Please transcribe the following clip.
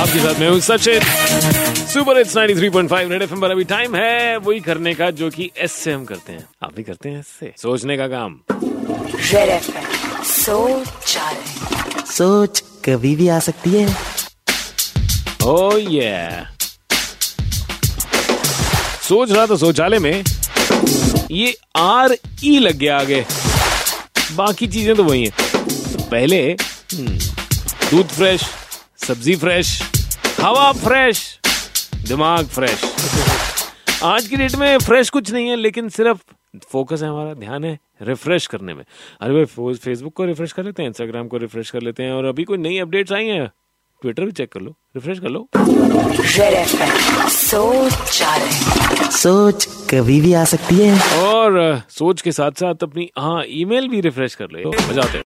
आपके साथ मैं हूँ Sachin. Super it's 93.5 red FM पर अभी टाइम है वही करने का जो कि एस से हम करते हैं। आप भी करते हैं एस से। सोचने का काम। रेड एफएम सोच सोच कभी भी आ सकती है। ओ oh, ये yeah. सोच रहा था शौचालय में। ये आर ई लग गया आगे। बाकी चीज़ें तो वही हैं। तो पहले हम्म, दूध फ्रेश सब्ज़ी फ्रेश हवा फ्रेश दिमाग फ्रेश। आज की डेट में फ्रेश कुछ नहीं है लेकिन सिर्फ़ फोकस है हमारा ध्यान है रिफ्रेश करने में। अरे भाई फेसबुक को रिफ्रेश कर लेते हैं इंस्टाग्राम को रिफ्रेश कर लेते हैं और अभी कोई नई अपडेट्स आई हैं? ट्विटर भी चेक कर लो रिफ्रेश कर लो। सोच सोच कभी भी आ सकती है। और सोच के साथ साथ अपनी हाँ ईमेल भी रिफ्रेश कर ले। बजाते हैं।